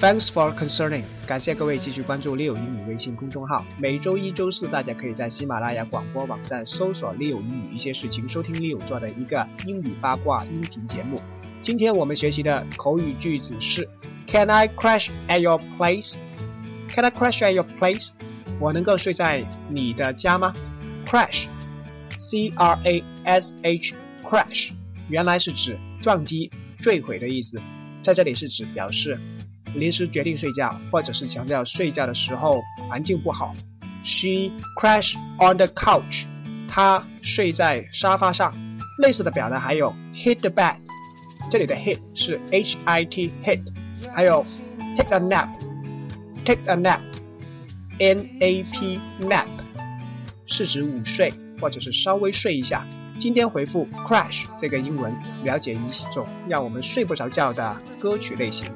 Thanks for concerning，感谢各位继续关注 Leo 英语微信公众号。每周一、周四，大家可以在喜马拉雅广播网站搜索 Leo 英语一些事情，收听 Leo 做的一个英语八卦音频节目。今天我们学习的口语句子是 Can I crash at your place？Can I crash at your place？我能够睡在你的家吗？Crash，C R A S H，crash，原来是指撞击、坠毁的意思，在这里是指表示。临时决定睡觉，或者是强调睡觉的时候环境不好。She crashed on the couch。她睡在沙发上。类似的表达还有 hit the bed。这里的 hit 是 h i t hit。还有 take a nap。take a nap。n a p nap 是指午睡或者是稍微睡一下。今天回复 crash 这个英文，了解一种让我们睡不着觉的歌曲类型。